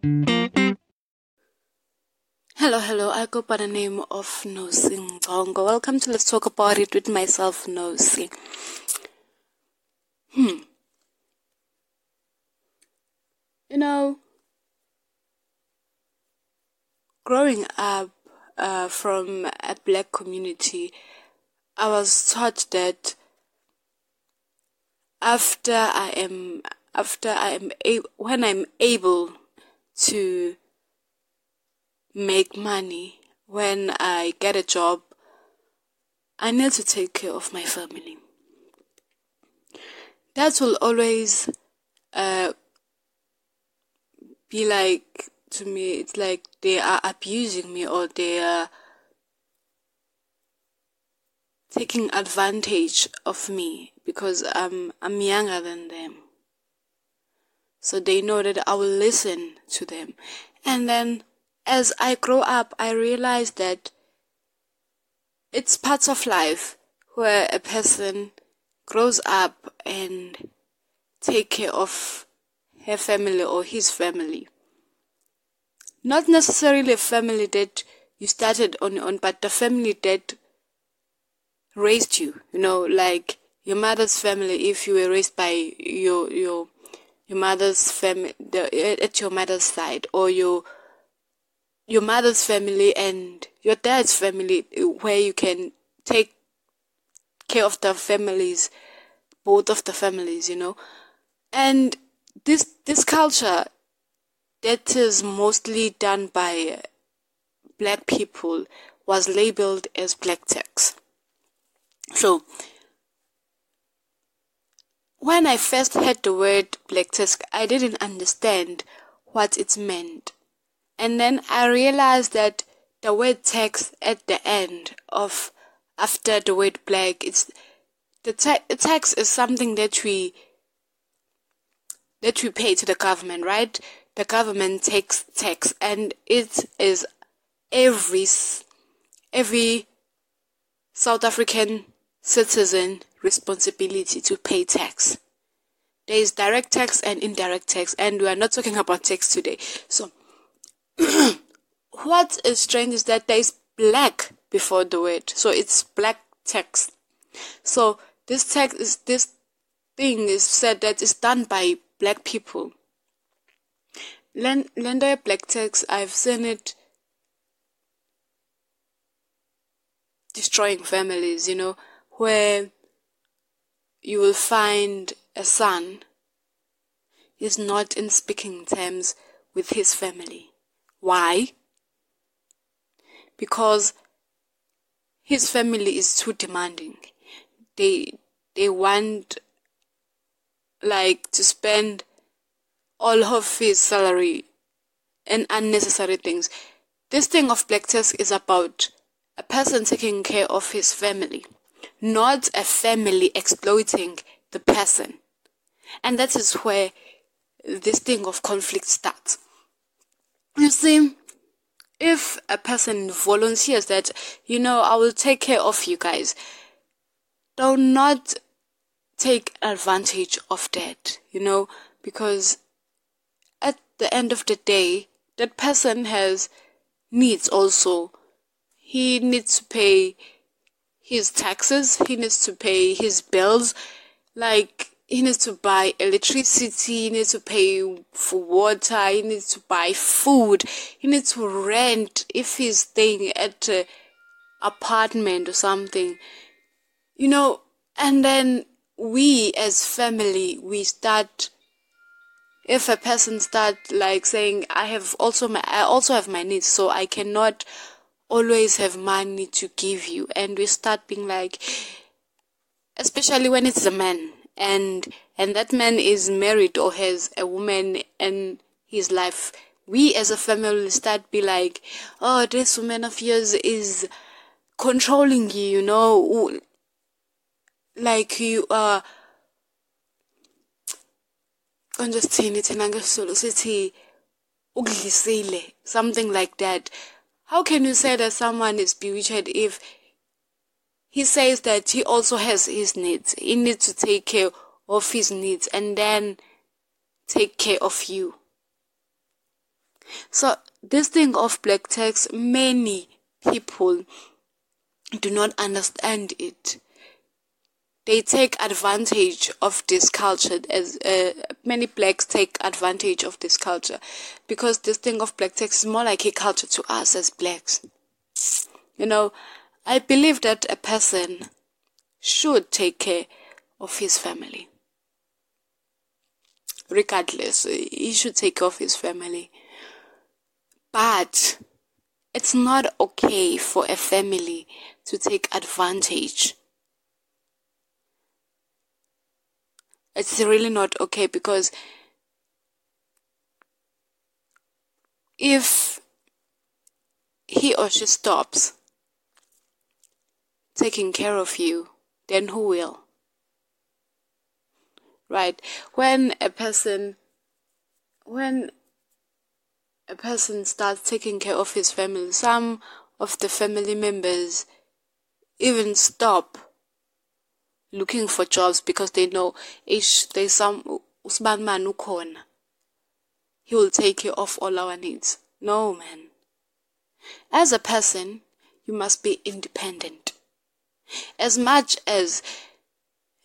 Hello, hello. I go by the name of Nosi Ngongo. Welcome to Let's Talk About It with myself, Nosi. Hmm. You know, growing up uh, from a black community, I was taught that after I am after I am when I'm able to make money, when I get a job, I need to take care of my family. That will always uh, be like to me, it's like they are abusing me or they are taking advantage of me because I'm I'm younger than them. So they know that I will listen to them. And then as I grow up, I realize that it's parts of life where a person grows up and take care of her family or his family. Not necessarily a family that you started on your own, but the family that raised you. You know, like your mother's family. If you were raised by your your your mother's family, at your mother's side, or your your mother's family and your dad's family, where you can take care of the families, both of the families, you know, and this this culture that is mostly done by black people was labeled as black tax. So when I first heard the word black tax, I didn't understand what it meant. And then I realized that the word tax at the end of after the word black, it's the ta- tax is something that we that we pay to the government, right? The government takes tax, and it is every every South African citizen responsibility to pay tax. There is direct tax and indirect tax, and we are not talking about tax today. So, what is strange is that there is black before the word, so it's black tax. So this tax is this thing is said that it's done by black people. Lender black tax, I've seen it destroying families, you know, where you will find a son is not in speaking terms with his family. Why? Because his family is too demanding. They they want like to spend all of his salary in unnecessary things. This thing of black is about a person taking care of his family, not a family exploiting the person. And that is where this thing of conflict starts. You see, if a person volunteers that, you know, I will take care of you guys, do not take advantage of that, you know, because at the end of the day, that person has needs also he needs to pay his taxes, he needs to pay his bills, like he needs to buy electricity, he needs to pay for water, he needs to buy food, he needs to rent if he's staying at an apartment or something. You know, and then we as family, we start if a person start like saying I have also my I also have my needs, so I cannot always have money to give you. And we start being like especially when it's a man. And and that man is married or has a woman in his life. We as a family start be like oh this woman of yours is controlling you you know. Like you are konje sithini thina ngesizulu sithi ukudlisile something like that how can you say that someone is bewitched if he says that he also has his needs? He needs to take care of his needs and then take care of you. So this thing of black tax, many people do not understand it. They take advantage of this culture as uh, many blacks take advantage of this culture because this thing of black tax is more like a culture to us as blacks. You know, I believe that a person should take care of his family. Regardless, he should take care of his family. But it's not okay for a family to take advantage. It's really not okay because if he or she stops taking care of you, then who will? Right? When a person, when a person starts taking care of his family, some of the family members even stop looking for jobs because they know ish there's some usman man ukhona. He will take care of all our needs. No man. As a person you must be independent. As much as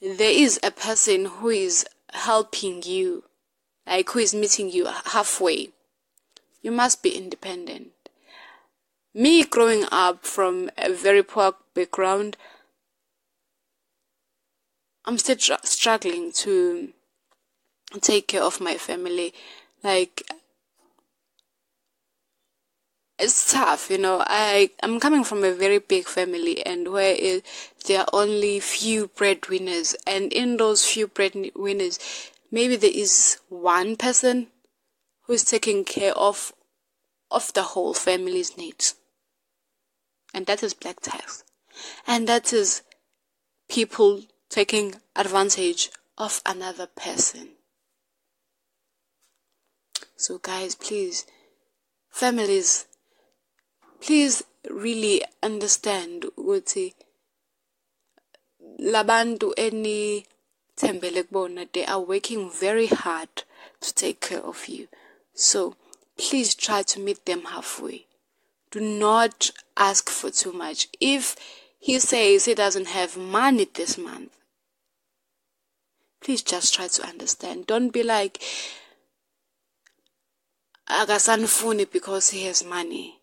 there is a person who is helping you like who is meeting you halfway you must be independent. Me growing up from a very poor background, I'm still tr- struggling to take care of my family. Like, it's tough, you know. I I'm coming from a very big family, and where it, there are only few breadwinners, and in those few breadwinners, maybe there is one person who's taking care of of the whole family's needs. And that is black tax. And that is people taking advantage of another person. So guys, please, families, please really understand ukuthi labantu eni thembele they are working very hard to take care of you. So please try to meet them halfway. Do not ask for too much. If he says he doesn't have money this month please just try to understand don't be like akasanifuni because he has money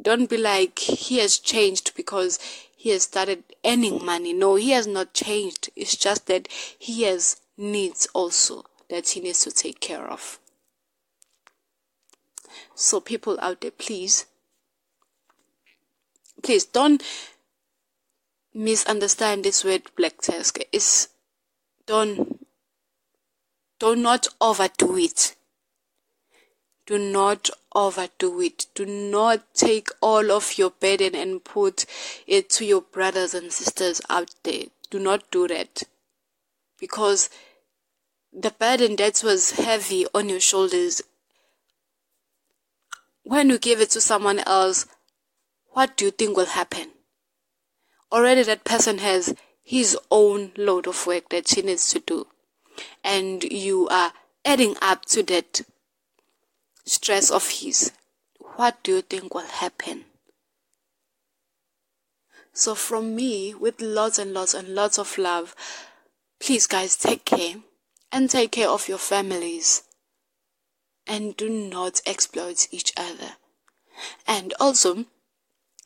don't be like he has changed because he has started earning money. No, he has not changed. It's just that he has needs also that he needs to take care of. So, people out there, please, please don't misunderstand this word black tax. It's don't do not overdo it. Do not overdo it. Do not take all of your burden and put it to your brothers and sisters out there. Do not do that. Because the burden that was heavy on your shoulders, when you give it to someone else, what do you think will happen? Already that person has his own load of work that she needs to do. And you are adding up to that stress of his, what do you think will happen? So, from me, with lots and lots and lots of love, please, guys, take care and take care of your families and do not exploit each other. And also,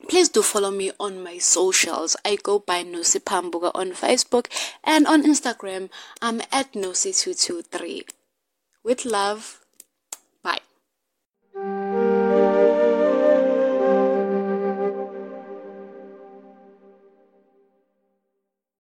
please do follow me on my socials. I go by Nosi Pambuga on Facebook and on Instagram. I'm at Nosi223. With love. Bye.